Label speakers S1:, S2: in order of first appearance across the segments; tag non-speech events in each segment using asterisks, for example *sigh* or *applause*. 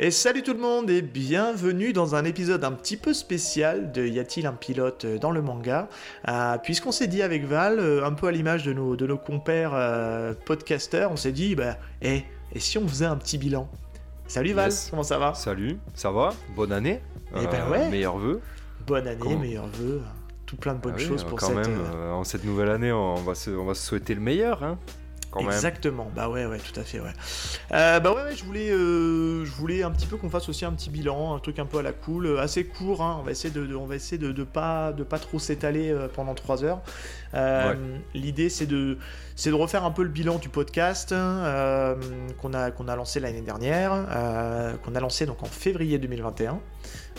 S1: Et salut tout le monde et bienvenue dans un épisode un petit peu spécial de Y a-t-il un pilote dans le manga euh, Puisqu'on s'est dit avec Val, euh, un peu à l'image de nos, de nos compères euh, podcasters, on s'est dit, bah, eh, et si on faisait un petit bilan? Salut Val,
S2: Yes.
S1: comment ça va?
S2: Salut, ça va? Bonne année
S1: Eh ben ouais.
S2: Meilleurs vœux.
S1: Bonne année,
S2: Comment
S1: meilleurs vœux, tout plein de bonnes
S2: Ah oui,
S1: choses
S2: euh,
S1: pour
S2: quand
S1: cette...
S2: même,
S1: euh,
S2: euh, en cette nouvelle année, on va se, on va se souhaiter le meilleur, hein Quand même.
S1: Exactement, bah ouais, ouais, tout à fait, ouais. Euh, bah ouais, ouais, je voulais, euh, je voulais un petit peu qu'on fasse aussi un petit bilan, un truc un peu à la cool, euh, assez court. Hein, on va essayer de, de- on va essayer de, de pas, de pas trop s'étaler euh, pendant trois heures. Euh,
S2: Ouais.
S1: L'idée, c'est de, c'est de refaire un peu le bilan du podcast euh, qu'on a, qu'on a lancé l'année dernière, euh, qu'on a lancé donc en février 2021.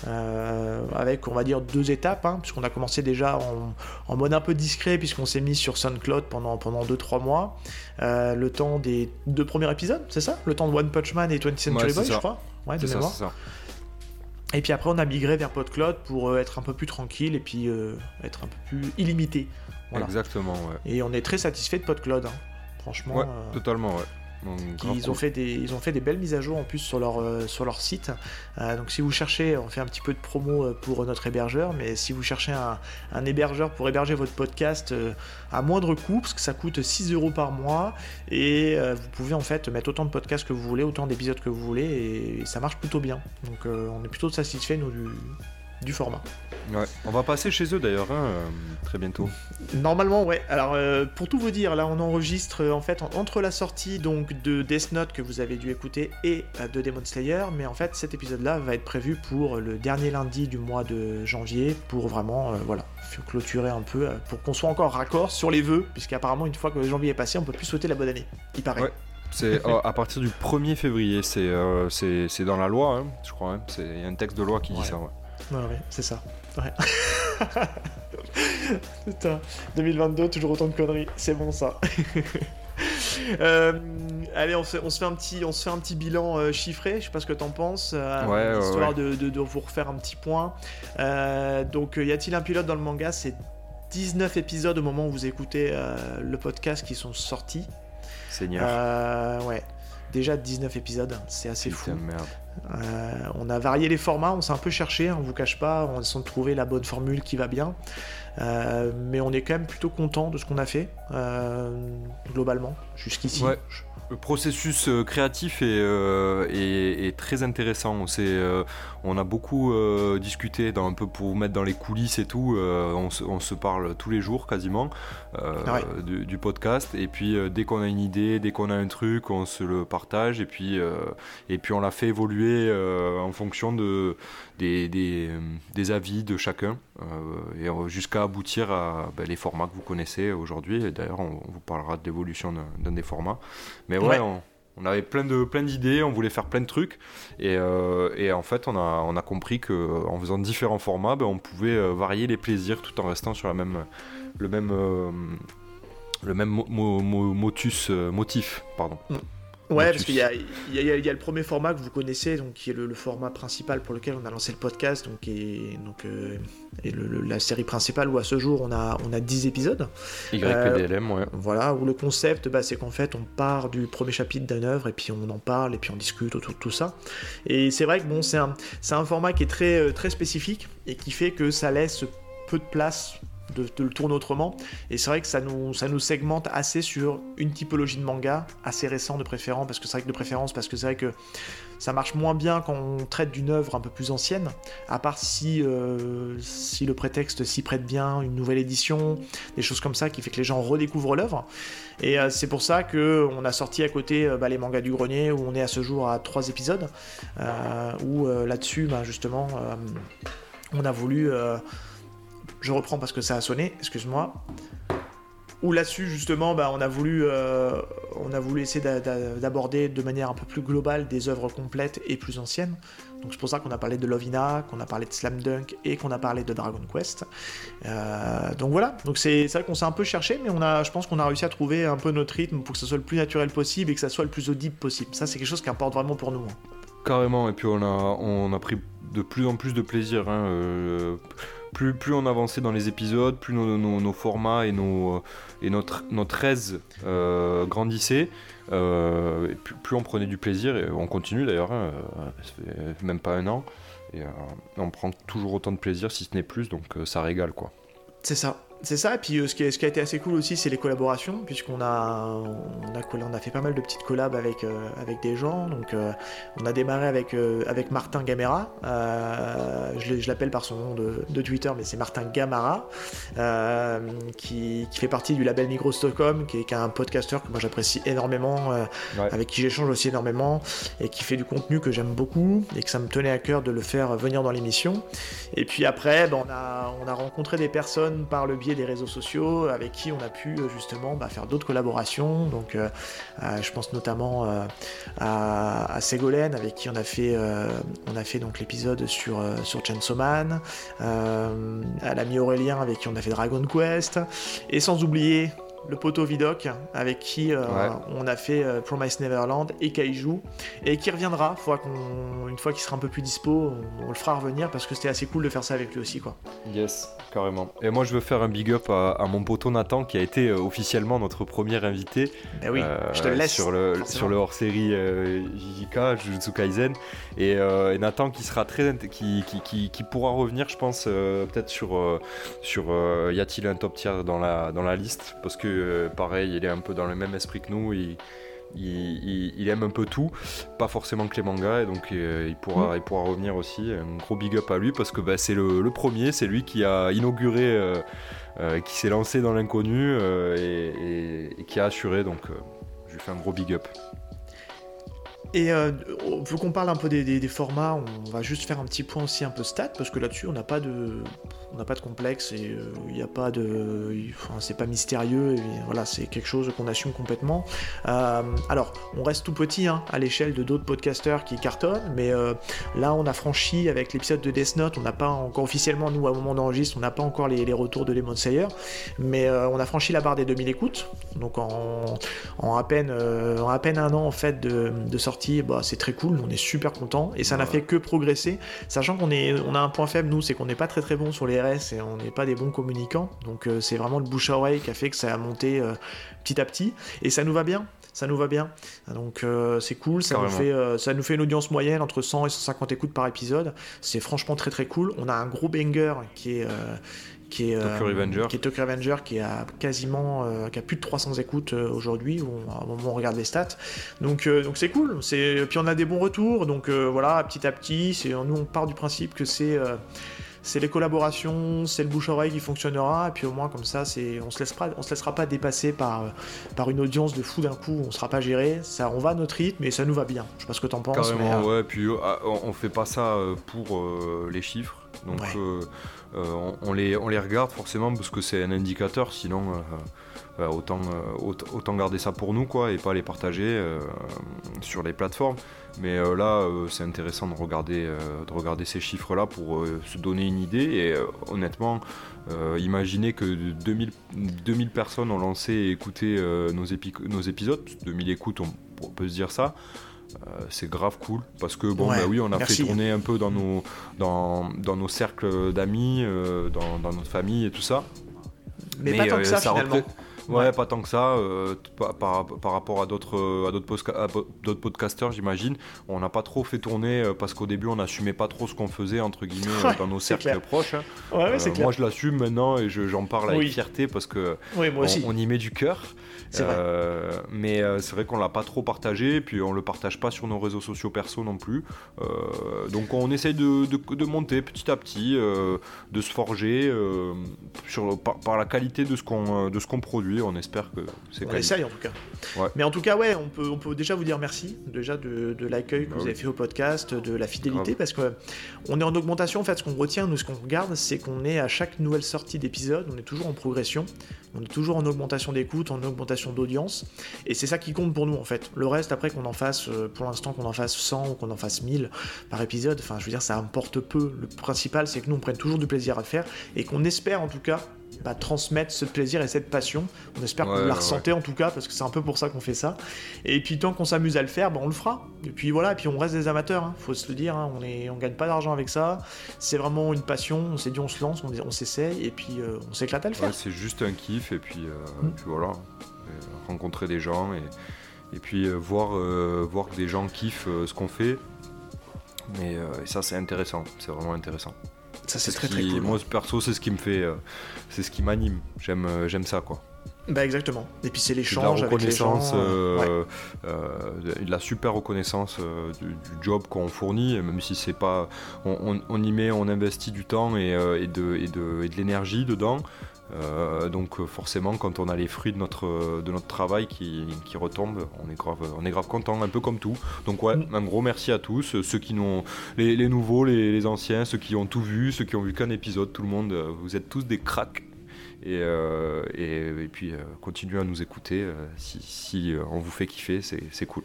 S1: Euh, avec on va dire deux étapes hein, puisqu'on a commencé déjà en, en mode un peu discret puisqu'on s'est mis sur SoundCloud pendant pendant 2-3 mois euh, le temps des deux premiers épisodes, c'est ça? Le temps de One Punch Man et 20th Century
S2: Ouais,
S1: Boy,
S2: ça.
S1: je crois Ouais, de
S2: ça.
S1: Et puis après, on a migré vers PodCloud pour euh, être un peu plus tranquille et puis euh, être un peu plus illimité. Voilà.
S2: Exactement, ouais.
S1: Et on est très satisfait de PodCloud. hein. Franchement,
S2: Ouais, totalement, ouais. Grave
S1: ils, ont fait des, ils ont fait des belles mises à jour en plus sur leur, euh, sur leur site. Euh, donc si vous cherchez, on fait un petit peu de promo euh, pour notre hébergeur, mais si vous cherchez un, un hébergeur pour héberger votre podcast euh, à moindre coût, parce que ça coûte 6 euros par mois, et vous pouvez en fait mettre autant de podcasts que vous voulez, autant d'épisodes que vous voulez, et, ça marche plutôt bien. Donc on est plutôt satisfait nous du, du format.
S2: Ouais. On va passer chez eux d'ailleurs, hein, euh, très bientôt.
S1: Normalement, ouais. Alors, euh, pour tout vous dire, là, on enregistre euh, en fait en- entre la sortie donc de Death Note que vous avez dû écouter et euh, de Demon Slayer, mais en fait, cet épisode-là va être prévu pour le dernier lundi du mois de janvier pour vraiment, voilà, clôturer un peu, pour qu'on soit encore raccord sur les vœux, puisqu'apparemment, une fois que janvier est passé, on peut plus souhaiter la bonne année. Il paraît.
S2: Ouais. C'est *laughs* à partir du 1er février, c'est dans la loi, hein, je crois. hein. C'est- Il y a un texte de loi qui
S1: Ouais.
S2: dit ça, ouais.
S1: Ouais, ouais, c'est ça. Ouais. *laughs* Putain, 2022, toujours autant de conneries. C'est bon ça. *laughs* Euh, allez, on se, on se fait un petit, on se fait un petit bilan euh, chiffré. Je sais pas ce que t'en penses, euh,
S2: Ouais,
S1: histoire
S2: ouais.
S1: De, de- de vous refaire un petit point. Euh, donc, y a-t-il un pilote dans le manga? C'est 19 épisodes au moment où vous écoutez le podcast qui sont sortis.
S2: Seigneur.
S1: Ouais, déjà 19 épisodes, c'est assez fou.
S2: Merde.
S1: Euh, on a varié les formats, on s'est un peu cherché, hein, on vous cache pas, on essaie de trouver la bonne formule qui va bien. Euh, mais on est quand même plutôt content de ce qu'on a fait, euh, globalement, jusqu'ici.
S2: Ouais. Le processus créatif est, euh, est- est très intéressant. S'est, euh, on a beaucoup euh, discuté dans, un peu pour vous mettre dans les coulisses et tout. Euh, on, se, on se parle tous les jours quasiment euh,
S1: Ah Ouais.
S2: du, du podcast. Et puis dès qu'on a une idée, dès qu'on a un truc, on se le partage. Et puis, et puis on l'a fait évoluer en fonction de, des, des, des avis de chacun. et jusqu'à aboutir à ben, les formats que vous connaissez aujourd'hui. D'ailleurs, on, on vous parlera de l'évolution d'un, d'un des formats. Mais ouais,
S1: Ouais.
S2: On, on avait plein de plein d'idées, on voulait faire plein de trucs, et, euh, en fait, on a, on a compris que en faisant différents formats, ben, on pouvait euh, varier les plaisirs tout en restant sur même, le même, euh, le même mo- mo- mo- motus, motif, pardon.
S1: Ouais,
S2: Motus.
S1: parce qu'il y y, y a- le premier format que vous connaissez, donc qui est le, le format principal pour lequel on a lancé le podcast, donc et, donc euh, et le- le- la série principale où à ce jour on a on a 10 épisodes.
S2: YPDLM, ouais.
S1: Voilà, où le concept, bah, c'est qu'en fait, on part du premier chapitre d'une œuvre et puis on en parle et puis on discute autour de tout ça. Et c'est vrai que bon, c'est un, un format qui est très, euh, très spécifique et qui fait que ça laisse peu de place de, le tourner autrement. Et c'est vrai que ça nous, ça nous segmente assez sur une typologie de manga, assez récent de préférence, parce que c'est vrai que de préférence, parce que c'est vrai que ça marche moins bien quand on traite d'une œuvre un peu plus ancienne, à part si, euh, si le prétexte s'y prête bien, une nouvelle édition, des choses comme ça qui fait que les gens redécouvrent l'œuvre. Et euh, c'est pour ça que on a sorti à côté euh, bah, les mangas du grenier où on est à ce jour à trois épisodes, où là-dessus, bah, justement, on a voulu. Je reprends parce que ça a sonné, excuse-moi. Où là-dessus, justement, bah, on, a voulu, euh, on a voulu essayer d'a- d'a- d'aborder de manière un peu plus globale des œuvres complètes et plus anciennes. Donc c'est pour ça qu'on a parlé de Lovina, qu'on a parlé de Slam Dunk et qu'on a parlé de Dragon Quest. Euh, donc voilà, donc c'est vrai qu'on s'est un peu cherché, mais on a, je pense qu'on a réussi à trouver un peu notre rythme pour que ce soit le plus naturel possible et que ça soit le plus audible possible. Ça, c'est quelque chose qui importe vraiment pour nous. hein.
S2: Carrément, et puis on a, on a pris de plus en plus de plaisir. hein, euh, plus, on avançait dans les épisodes, plus nos, formats et, nos, et notre, notre aise grandissaient. plus, on prenait du plaisir, et on continue d'ailleurs, hein, ça fait même pas un an, et on prend toujours autant de plaisir, si ce n'est plus, donc ça régale quoi.
S1: C'est ça. C'est ça, et puis euh, ce, qui a, ce, qui a, été assez cool aussi, c'est les collaborations, puisqu'on a, on a, on a fait pas mal de petites collabs avec, euh, avec des gens. Donc, euh, on a démarré avec, avec Martin Gamera, je l'appelle par son nom de, Twitter, mais c'est Martin Gamara, qui, qui, fait partie du label Micro Stockholm, qui est, qui un podcasteur que moi j'apprécie énormément, avec qui j'échange aussi énormément, et qui fait du contenu que j'aime beaucoup, et que ça me tenait à cœur de le faire venir dans l'émission. Et puis après, ben, on, a, on a rencontré des personnes par le biais des réseaux sociaux avec qui on a pu euh, justement bah, faire d'autres collaborations. Donc, euh, euh, je pense notamment à, Ségolène avec qui on a fait, on a fait donc l'épisode sur sur Chainsaw Man, à l'ami Aurélien avec qui on a fait Dragon Quest, et sans oublier le poteau Vidoc, avec qui euh, on a fait euh, Promise Neverland et Kaiju, et qui reviendra une fois qu'il sera un peu plus dispo, on, le fera revenir parce que c'était assez cool de faire ça avec lui aussi. quoi.
S2: Yes, carrément. Et moi je veux faire un big up à, mon poteau Nathan qui a été euh, officiellement notre premier invité.
S1: Ben oui, je te laisse.
S2: Sur le, sur le hors-série JJK, Jujutsu Kaisen. Et, Nathan qui sera très. qui, qui, qui, pourra revenir, je pense, peut-être sur. sur y a-t-il un top tier dans la, dans la liste? Parce que euh, pareil, il est un peu dans le même esprit que nous. Il, il, aime un peu tout, pas forcément que les mangas, et donc euh, il, pourra, mm. il pourra revenir aussi. Un gros big up à lui parce que bah, c'est le, premier, c'est lui qui a inauguré, euh, qui s'est lancé dans l'inconnu et, qui a assuré, donc je lui fais un gros big up.
S1: Et euh, vu qu'on parle un peu des, formats, on va juste faire un petit point aussi un peu stat, parce que là-dessus, on n'a pas de, on n'a pas de complexe et euh, il n'y a pas de, c'est pas mystérieux. Voilà, c'est quelque chose qu'on assume complètement. Euh, alors, on reste tout petit hein, à l'échelle de d'autres podcasters qui cartonnent, mais là, on a franchi avec l'épisode de Death Note, on n'a pas encore officiellement, nous, à un moment d'enregistre, on n'a pas encore les, retours de Lemon Sayer, mais on a franchi la barre des 2000 écoutes, donc en, à peine, un an en fait de sortie bah, c'est très cool, on est super content et ça n'a fait que progresser, sachant qu'on est, on a un point faible nous, c'est qu'on n'est pas très très bon sur les RS et on n'est pas des bons communicants, donc euh, c'est vraiment le bouche à oreille qui a fait que ça a monté euh, petit à petit et ça nous va bien. Ça nous va bien, donc euh, c'est cool. Ça nous, fait, ça nous fait une audience moyenne entre 100 et 150 écoutes par épisode. C'est franchement très très cool. On a un gros banger qui est qui est,
S2: Tokyo Revenger.
S1: qui est Tokyo Revenger, qui a quasiment, euh, qui a plus de 300 écoutes euh, aujourd'hui, au moment où on regarde les stats. Donc, euh, donc c'est cool. C'est, puis on a des bons retours. Donc voilà, petit à petit, c'est, nous on part du principe que c'est c'est les collaborations, c'est le bouche-oreille qui fonctionnera, et puis au moins comme ça, c'est, on se laissera, on se laissera pas dépasser par, par une audience de fou d'un coup, on sera pas géré, ça, on va à notre rythme, et ça nous va bien. Je sais pas ce que t'en penses.
S2: Carrément, ouais, puis ah, on fait pas ça pour les chiffres, donc euh, on, les, on les regarde forcément parce que c'est un indicateur, sinon euh, euh, autant, garder ça pour nous quoi, et pas les partager sur les plateformes. Mais là, c'est intéressant de regarder, de regarder ces chiffres-là pour se donner une idée. Et honnêtement, imaginez que 2000, 2000 personnes ont lancé et écouté nos, nos épisodes. 2000 écoutes, on peut se dire ça. Euh, c'est grave cool parce que bon bah oui on a fait tourner un peu dans nos dans, dans nos cercles d'amis euh, dans, dans, notre famille et tout ça.
S1: Mais, pas tant que ça, ça finalement
S2: Ouais, pas tant que ça. Euh, par, par, rapport à d'autres d'autres podcasteurs, j'imagine, on n'a pas trop fait tourner euh, parce qu'au début, on n'assumait pas trop ce qu'on faisait entre guillemets euh, dans nos cercles proches. Hein. moi, je l'assume maintenant et j'en parle avec fierté parce que on, y met du cœur. mais c'est vrai qu'on l'a pas trop partagé, puis on le partage pas sur nos réseaux sociaux perso non plus. donc on essaye de, de, monter petit à petit, de se forger sur, par, par, la qualité de ce qu'on de ce qu'on produit on espère que c'est
S1: On essaye en tout cas. Mais en tout cas, ouais, on peut, on peut déjà vous dire merci déjà de, l'accueil que ah vous avez fait au podcast, de la fidélité, parce que on est en augmentation. En fait, ce qu'on retient, nous, ce qu'on regarde, c'est qu'on est à chaque nouvelle sortie d'épisode, on est toujours en progression, on est toujours en augmentation d'écoute, en augmentation d'audience, et c'est ça qui compte pour nous en fait. Le reste, après qu'on en fasse, euh, pour l'instant, qu'on en fasse 100 ou qu'on en fasse 1000 par épisode, enfin, je veux dire, ça importe peu. Le principal, c'est que nous, on prenne toujours du plaisir à le faire et qu'on espère en tout cas bah, transmettre ce plaisir et cette passion. On espère que vous la ressentez en tout cas, parce que c'est un peu pour ça qu'on fait ça. Et puis tant qu'on s'amuse à le faire, bah, on le fera. Et puis voilà, et puis on reste des amateurs, hein. faut se le dire, hein. on est, on gagne pas d'argent avec ça. C'est vraiment une passion, on s'est dit on se lance, on, on s'essaye, et puis euh, on s'éclate à le faire.
S2: c'est juste un kiff, et puis, euh, mm. voilà, rencontrer des gens, et, et puis euh, voir, voir que des gens kiffent ce qu'on fait. Mais et ça c'est intéressant, c'est vraiment intéressant.
S1: Ça c'est très très cool.
S2: Moi perso c'est ce qui me fait, euh, c'est ce qui m'anime. J'aime euh, j'aime ça quoi.
S1: Bah exactement. Et puis c'est l'échange avec les gens.
S2: Euh, la super reconnaissance du, job qu'on fournit, même si c'est pas, on, y met, on investit du temps et, et de, et de, et de l'énergie dedans. Euh, donc euh, forcément, quand on a les fruits de notre, de notre travail qui, qui retombent, on est, grave, on est grave content, un peu comme tout. Donc ouais, mm. un gros merci à tous, ceux qui n'ont, les, les nouveaux, les, les, anciens, ceux qui ont tout vu, ceux qui ont vu qu'un épisode, tout le monde, euh, vous êtes tous des cracks. Et, et, et, puis continuez à nous écouter si, si on vous fait kiffer, c'est cool.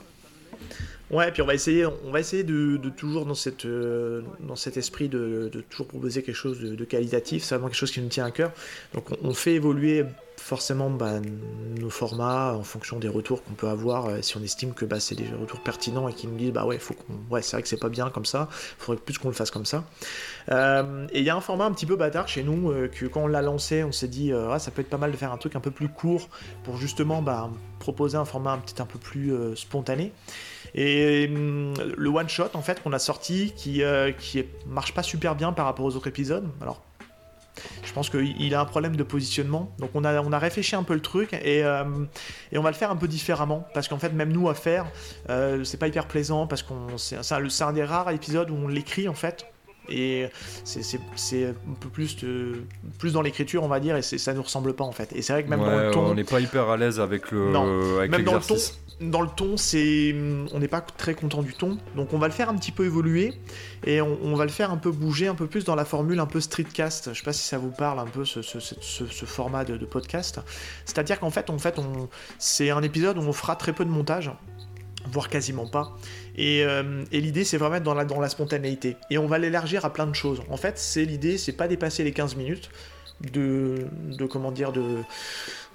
S1: Ouais, puis on va essayer, on va essayer de, toujours euh, dans cet esprit de, toujours proposer quelque chose de, qualitatif. C'est vraiment quelque chose qui nous tient à cœur. Donc on, fait évoluer forcément bah, nos formats en fonction des retours qu'on peut avoir. Euh, si on estime que bah, c'est des retours pertinents et qui nous disent bah ouais, ouais, c'est vrai que c'est pas bien comme ça. Il faudrait plus qu'on le fasse comme ça. Euh, et il y a un format un petit peu bâtard chez nous que quand on l'a lancé, on s'est dit ah, ça peut être pas mal de faire un truc un peu plus court pour justement bah, proposer un format un petit un peu plus spontané. Et hum, le one shot en fait qu'on a sorti qui, euh, qui marche pas super bien par rapport aux autres épisodes. Alors je pense qu'il a un problème de positionnement. Donc on a, on a réfléchi un peu le truc et, euh, et on va le faire un peu différemment. Parce qu'en fait, même nous à faire, euh, c'est pas hyper plaisant parce qu'on c'est un, un, des rares épisodes où on l'écrit en fait. Et c'est un peu plus, de, plus dans l'écriture, on va dire, et ça nous ressemble pas en fait. Et c'est vrai que même dans le ton.
S2: On n'est pas hyper à l'aise avec le. Non, avec même
S1: dans le ton, dans le ton, c'est, on n'est pas très content du ton, donc on va le faire un petit peu évoluer et on, va le faire un peu bouger, un peu plus dans la formule un peu streetcast. Je sais pas si ça vous parle un peu ce, format de, podcast. C'est-à-dire qu'en fait, en fait, c'est un épisode où on fera très peu de montage, voire quasiment pas. Et, euh, l'idée, c'est vraiment être dans la, spontanéité. Et on va l'élargir à plein de choses. En fait, c'est l'idée, c'est pas dépasser les 15 minutes de comment dire, de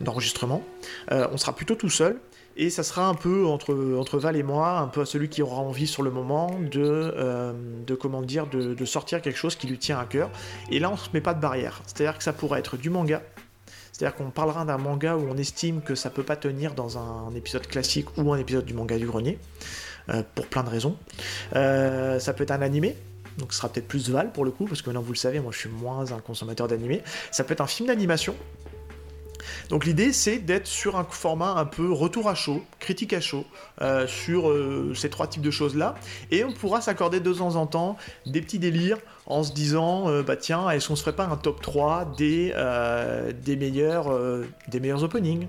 S1: d'enregistrement. Euh, on sera plutôt tout seul et ça sera un peu entre, Val et moi, un peu à celui qui aura envie sur le moment de, euh, de comment dire, de, sortir quelque chose qui lui tient à cœur. Et là, on se met pas de barrière. C'est-à-dire que ça pourrait être du manga. C'est-à-dire qu'on parlera d'un manga où on estime que ça peut pas tenir dans un, épisode classique ou un épisode du manga du grenier, euh, pour plein de raisons. Euh, ça peut être un animé, donc ce sera peut-être plus Val pour le coup, parce que maintenant vous le savez, moi je suis moins un consommateur d'animé. Ça peut être un film d'animation, donc l'idée c'est d'être sur un format un peu retour à chaud, critique à chaud, euh, sur euh, ces trois types de choses-là, et on pourra s'accorder de temps en temps des petits délires en se disant euh, bah tiens est-ce qu'on se ferait pas un top 3 des, des meilleurs des meilleurs openings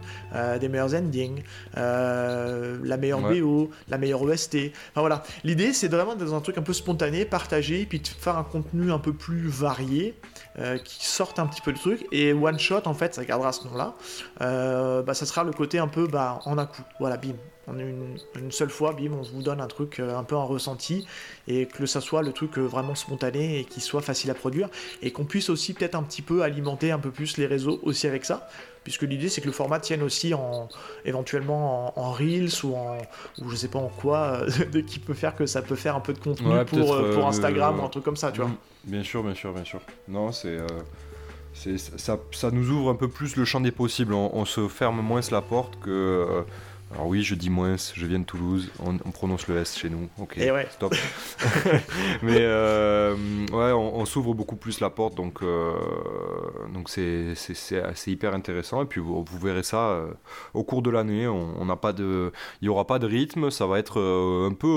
S1: des meilleurs endings la meilleure BO la meilleure OST enfin voilà. L'idée c'est vraiment d'être dans un truc un peu spontané partagé puis de faire un contenu un peu plus varié euh, qui sortent un petit peu le truc. Et one shot, en fait, ça gardera ce nom-là. Euh, bah, ça sera le côté un peu bah, en un coup. Voilà, bim. On une, une, seule fois, bim, on vous donne un truc euh, un peu en ressenti et que ça soit le truc vraiment spontané et qui soit facile à produire et qu'on puisse aussi peut-être un petit peu alimenter un peu plus les réseaux aussi avec ça puisque l'idée c'est que le format tienne aussi en éventuellement en, reels ou en ou je sais pas en quoi *laughs* qui peut faire que ça peut faire un peu de contenu pour, pour Instagram ou un truc comme ça tu vois
S2: Bien sûr, bien sûr, bien sûr. Non, c'est. Euh, ça, ça, nous ouvre un peu plus le champ des possibles. On, se ferme moins la porte que. Alors oui, je dis moins, je viens de Toulouse, on, prononce le S chez nous, ok,
S1: Et ouais.
S2: stop. *laughs* Mais euh, ouais, on, s'ouvre beaucoup plus la porte, donc euh, donc c'est hyper intéressant. Et puis vous, verrez ça euh, au cours de l'année. On n'a pas de, il y aura pas de rythme, ça va être un peu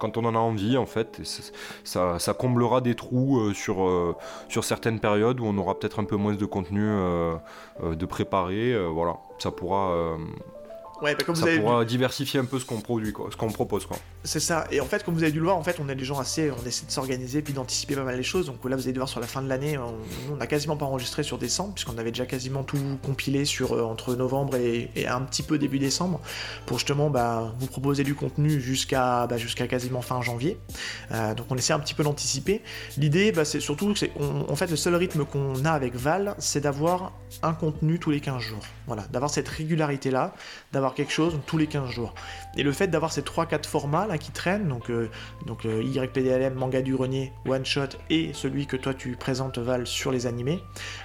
S2: quand on en a envie en fait. Ça, ça, comblera des trous sur sur certaines périodes où on aura peut-être un peu moins de contenu de préparer. voilà, ça pourra
S1: Ouais, bah, comme
S2: ça
S1: vous avez
S2: pourra diversifier un peu ce qu'on produit, quoi, ce qu'on propose. Quoi.
S1: C'est ça. Et en fait, comme vous avez dû le voir, en fait, on est des gens assez. On essaie de s'organiser puis d'anticiper pas mal les choses. Donc là, vous allez voir sur la fin de l'année, on, on a quasiment pas enregistré sur décembre, puisqu'on avait déjà quasiment tout compilé sur euh, entre novembre et, et un petit peu début décembre, pour justement bah, vous proposer du contenu jusqu'à bah, jusqu'à quasiment fin janvier. Euh, donc on essaie un petit peu d'anticiper. L'idée, bah, c'est surtout que c'est. En fait, le seul rythme qu'on a avec Val, c'est d'avoir un contenu tous les 15 jours. Voilà, d'avoir cette régularité-là, d'avoir quelque chose tous les 15 jours. Et le fait d'avoir ces 3-4 formats là qui traînent, donc, euh, donc euh, YPDLM, Manga du Grenier, One Shot et celui que toi tu présentes Val sur les animés,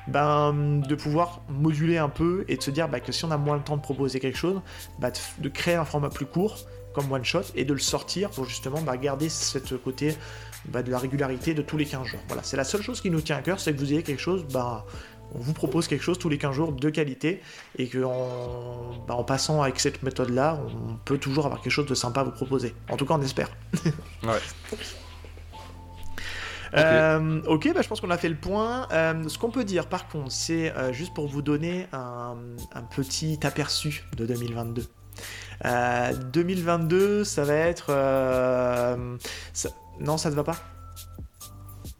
S1: ben, de pouvoir moduler un peu et de se dire bah, que si on a moins le temps de proposer quelque chose, de, de créer un format plus court comme One Shot et de le sortir pour justement bah, garder cette côté bah, de la régularité de tous les 15 jours. Voilà, c'est la seule chose qui nous tient à cœur, c'est que vous ayez quelque chose, bah, on vous propose quelque chose tous les 15 jours de qualité et que en, bah, en passant avec cette méthode-là, on peut toujours avoir quelque chose de sympa à vous proposer. En tout cas, on espère. *laughs*
S2: Ouais. *laughs*
S1: Euh, ok, bah, je pense qu'on a fait le point. Euh, ce qu'on peut dire par contre, c'est euh, juste pour vous donner un, un petit aperçu de 2022. Euh, 2022, ça va être... ça- Non, ça te va pas?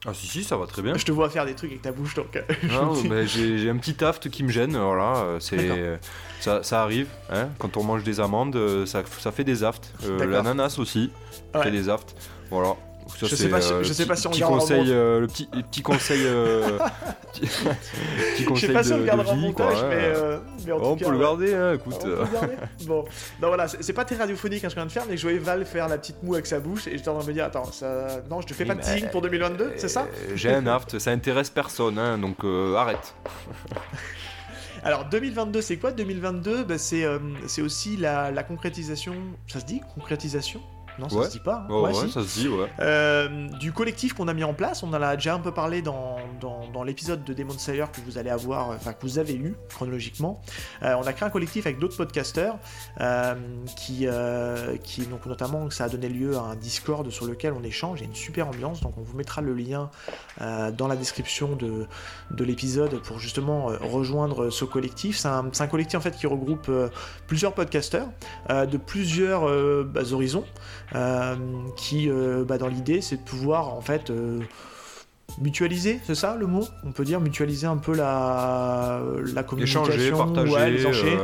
S2: Ah si, si, ça va très bien.
S1: Je te vois faire des trucs avec ta bouche, donc... euh, *laughs*
S2: Non,
S1: me dis-
S2: mais j'ai un petit aft qui me gêne, voilà, euh, c'est ça, ça arrive, hein, quand on mange des amandes, euh, ça, ça fait des aftes. Euh. L'ananas aussi
S1: Ouais.
S2: fait des aftes, voilà. Ça,
S1: Je sais pas si-
S2: euh,
S1: je sais pas si on
S2: petit
S1: gardera
S2: conseil,
S1: mon-
S2: euh, le petit, le petit conseil, euh, *laughs* petit, petit
S1: Je
S2: conseil
S1: sais pas si on le
S2: de
S1: gardera en montage, mais,
S2: on peut le garder, écoute.
S1: On peut le garder. Bon, non voilà, c'est pas très radiophonique hein, ce qu'on vient de faire, mais je voyais Val faire la petite moue avec sa bouche et j'étais en train de me dire attends, ça... non, je te fais pas de teasing pour 2022, c'est ça?
S2: J'ai un aft, ça intéresse personne, hein, donc arrête. *laughs*
S1: Alors 2022, c'est quoi? 2022 bah, c'est euh, aussi la, la concrétisation, ça se dit concrétisation? Non, ça
S2: Ouais.
S1: se dit pas. hein.
S2: Ouais,
S1: Ouais,
S2: ouais,
S1: si.
S2: ça se dit, ouais.
S1: Euh, du collectif qu'on a mis en place. On en a déjà un peu parlé dans, dans, dans l'épisode de Demon Slayer que vous allez avoir, euh, enfin que vous avez eu chronologiquement. Euh, on a créé un collectif avec d'autres podcasteurs euh, qui, qui, donc notamment, ça a donné lieu à un Discord sur lequel on échange. Il y a une super ambiance, donc on vous mettra le lien dans la description de, de l'épisode pour justement rejoindre ce collectif. C'est un, collectif en fait qui regroupe plusieurs podcasteurs de plusieurs bah, horizons qui, euh, bah, dans l'idée, c'est de pouvoir en fait euh, mutualiser, c'est ça le mot? On peut dire mutualiser un peu la, la communication,
S2: Échanger, partager.
S1: ouais, les
S2: euh,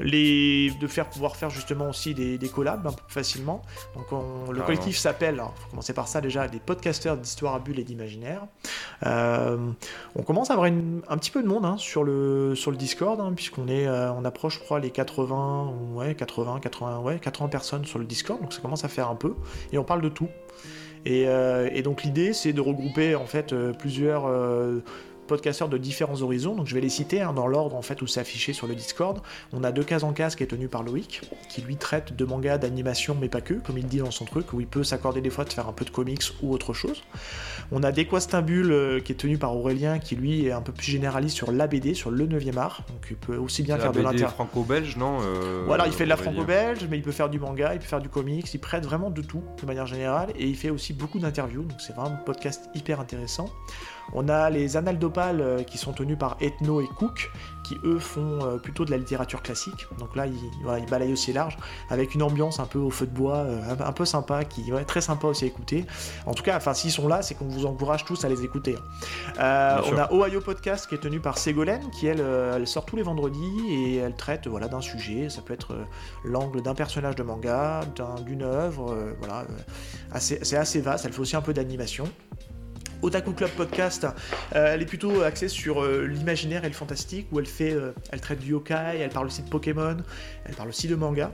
S1: les, de faire pouvoir faire justement aussi des, des collabs un peu plus facilement. Donc on- le
S2: Carrément.
S1: collectif s'appelle, faut commencer par ça déjà, des podcasteurs d'histoire à bulles et d'imaginaire. Euh, on commence à avoir une- un petit peu de monde hein, sur, le, sur le Discord, hein, puisqu'on est, euh, on approche, je crois, les 80, ouais, 80, 80, ouais, 80 personnes sur le Discord, donc ça commence à faire un peu, et on parle de tout. Et, euh, et donc l'idée, c'est de regrouper en fait euh, plusieurs euh, podcasteurs de différents horizons. Donc je vais les citer hein, dans l'ordre en fait où c'est affiché sur le Discord. On a deux cases en case qui est tenu par Loïc, qui lui traite de manga, d'animation, mais pas que, comme il dit dans son truc, où il peut s'accorder des fois de faire un peu de comics ou autre chose. On a Desquastinbules euh, qui est tenu par Aurélien, qui lui est un peu plus généraliste sur l'ABD, sur le 9e art. Donc il peut aussi bien faire de l'inter.
S2: franco-belge, non euh,
S1: Voilà, il fait de la franco-belge, mais il peut faire du manga, il peut faire du comics, il prête vraiment de tout de manière générale, et il fait aussi beaucoup d'interviews, donc c'est vraiment un podcast hyper intéressant. On a les Annales d'Opale euh, qui sont tenus par Ethno et Cook, qui eux font euh, plutôt de la littérature classique, donc là ils, voilà, ils balayent aussi large, avec une ambiance un peu au feu de bois, euh, un, peu sympa, qui ouais, très sympa aussi à écouter. En tout cas, enfin s'ils sont là, c'est qu'on vous encourage tous à les écouter. Euh,
S2: Bien
S1: on
S2: sûr.
S1: a Ohio Podcast qui est tenu par Ségolène, qui elle, elle sort tous les vendredis et elle traite voilà, d'un sujet. Ça peut être l'angle d'un personnage de manga, d'un- d'une œuvre, euh, voilà. euh, assez- c'est assez vaste. Elle fait aussi un peu d'animation. Otaku Club Podcast, euh, elle est plutôt axée sur euh, l'imaginaire et le fantastique, où elle fait, euh, elle traite du yokai, elle parle aussi de Pokémon, elle parle aussi de manga.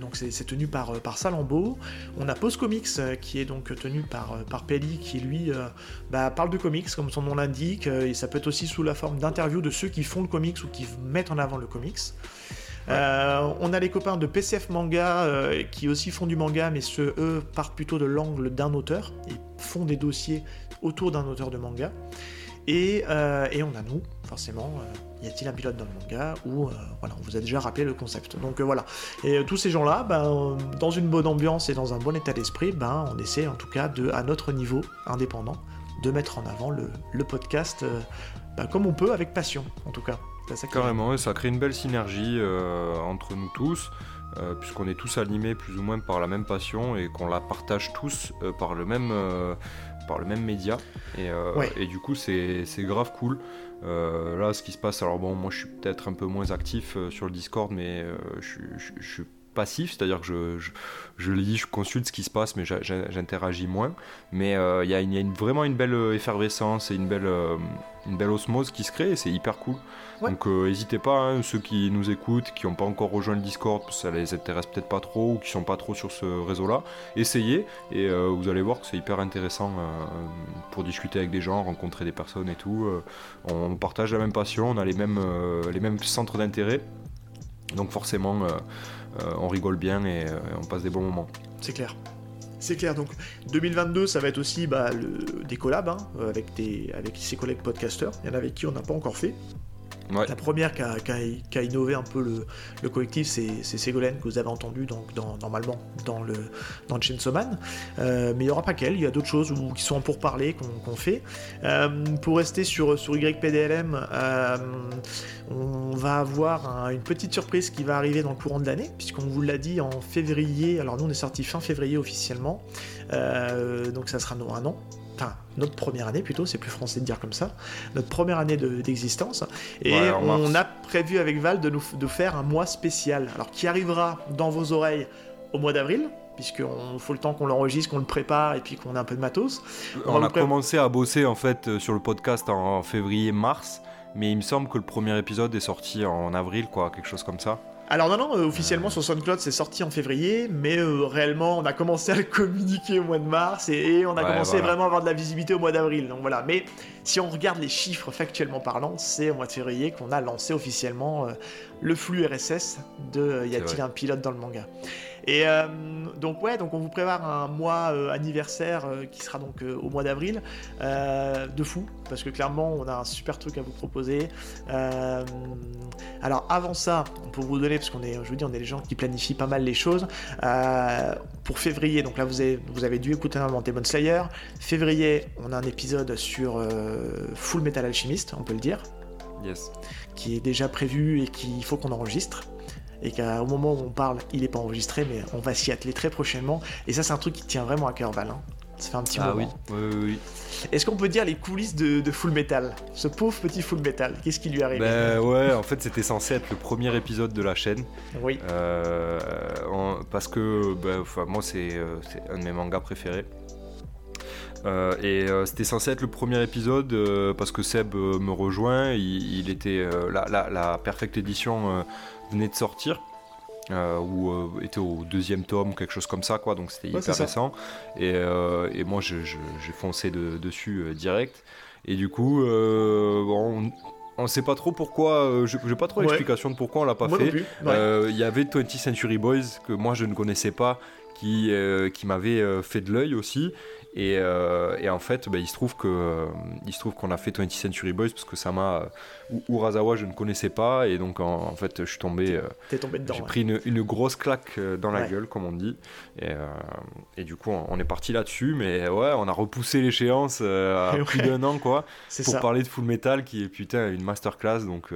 S1: Donc c'est tenu par, Salambo. On a Pause Comics qui est donc tenu par, par Pelli qui lui bah, parle de comics comme son nom l'indique et ça peut être aussi sous la forme d'interviews de ceux qui font le comics ou qui mettent en avant le comics. Euh, on a les copains de PCF Manga euh, qui aussi font du manga mais ceux eux partent plutôt de l'angle d'un auteur et font des dossiers autour d'un auteur de manga. Et, euh, on a nous, forcément, y a-t-il un pilote dans le manga Ou voilà, on vous a déjà rappelé le concept. Donc voilà. Et tous ces gens-là, ben, dans une bonne ambiance et dans un bon état d'esprit, ben, on essaie en tout cas à notre niveau indépendant, de mettre en avant le, podcast ben, comme on peut avec passion, en tout cas. Ça,
S2: Carrément, et ça crée une belle synergie entre nous tous. puisqu'on est tous animés plus ou moins par la même passion et qu'on la partage tous par le même par le même média. Et, et du coup c'est grave cool. Là ce qui se passe alors bon moi je suis peut-être un peu moins actif sur le Discord mais je, je, suis passif, c'est-à-dire que je, je, lis, je consulte ce qui se passe, mais j'interagis moins. Mais euh, il y, a, une, vraiment une belle euh, effervescence et une belle, euh, une belle osmose qui se crée, et c'est hyper cool. Donc n'hésitez pas, hein, ceux qui nous écoutent, qui n'ont pas encore rejoint le Discord, ça les intéresse peut-être pas trop, ou qui sont pas trop sur ce réseau-là, essayez, et vous allez voir que c'est hyper intéressant pour discuter avec des gens, rencontrer des personnes et tout. on partage la même passion, on a les mêmes, les mêmes centres d'intérêt. Donc forcément, euh, on rigole bien et euh, on passe des bons moments.
S1: C'est clair. C'est clair, donc 2022, ça va être aussi bah, des collabs hein, avec, avec ses collègues podcasteurs. Il y en a avec qui on n'a pas encore fait. La première qui a, innové un peu le, collectif, c'est Ségolène que vous avez entendu donc, normalement dans le, dans Chainsaw Man. Euh, mais il n'y aura pas qu'elle, il y a d'autres choses qui sont en pourparlers qu'on fait. Euh, pour rester sur, YPDLM, euh, on va avoir une petite surprise qui va arriver dans le courant de l'année, puisqu'on vous l'a dit en février. Alors nous on est sorti fin février officiellement, donc ça sera un an enfin notre première année plutôt, c'est plus français de dire comme ça, notre première année d'existence. et on a prévu avec Val de nous de faire un mois spécial, alors qui arrivera dans vos oreilles au mois d'avril, puisqu'on faut le temps qu'on l'enregistre, qu'on le prépare et puis qu'on ait un peu de matos.
S2: On, a commencé à bosser en fait euh, sur le podcast en février-mars, mais il me semble que le premier épisode est sorti en avril, quoi, quelque chose comme ça.
S1: Alors non, non, euh, officiellement sur SoundCloud c'est sorti en février, mais euh, réellement on a commencé à le *laughs* communiquer au mois de mars et, on a commencé vraiment à avoir de la visibilité au mois d'avril. Donc voilà, mais si on regarde les chiffres factuellement parlant, c'est au mois de février qu'on a lancé officiellement euh, le flux RSS de Y a-t-il un pilote dans le manga et euh, donc ouais, donc on vous prépare un mois euh, anniversaire euh, qui sera donc au mois d'avril de fou parce que clairement on a un super truc à vous proposer. alors avant ça, on peut vous donner parce qu'on est, je vous dis, on est les gens qui planifient pas mal les choses. pour février, donc là vous avez, vous avez dû écouter un Demon Slayer. Février, on a un épisode sur Full Metal Alchemist, on peut le dire.
S2: Yes.
S1: Qui est déjà prévu et qu'il faut qu'on enregistre et qu'au moment où on parle, il n'est pas enregistré, mais on va s'y atteler très prochainement. Et ça, c'est un truc qui tient vraiment à cœur, Val. Hein. Ça fait un petit
S2: ah
S1: moment.
S2: Oui, oui, oui.
S1: Est-ce qu'on peut dire les coulisses de, Full Metal? Ce pauvre petit Full Metal, qu'est-ce qui lui arrive
S2: Ben ouais, en fait, c'était censé être le premier épisode de la chaîne.
S1: Oui.
S2: Euh, parce que, ben, moi, euh, c'est un de mes mangas préférés. Euh, et c'était censé être le premier épisode parce que Seb me rejoint. Il, était la, la, la, Perfect Edition venait de sortir. Euh, ou euh, était au deuxième tome, quelque chose comme ça, quoi. Donc c'était hyper récent. Et, euh, et, moi, j'ai foncé dessus direct. Et du coup, bon, on ne sait pas trop pourquoi, je n'ai pas trop l'explication de pourquoi on l'a pas fait. Il y avait 20th Century Boys que moi je ne connaissais pas, qui, qui m'avait fait de l'œil aussi. Euh, et, en fait, bah, il se trouve que euh, il se trouve qu'on a fait 20th Century Boys parce que Sama ou Urasawa je ne connaissais pas et donc en, fait je suis tombé.
S1: T'es tombé dedans.
S2: J'ai pris une, grosse claque euh, dans la gueule comme on dit et, et du coup on, est parti là-dessus mais ouais on a repoussé l'échéance à *laughs* plus d'un an quoi pour parler de Full Metal qui est putain une masterclass donc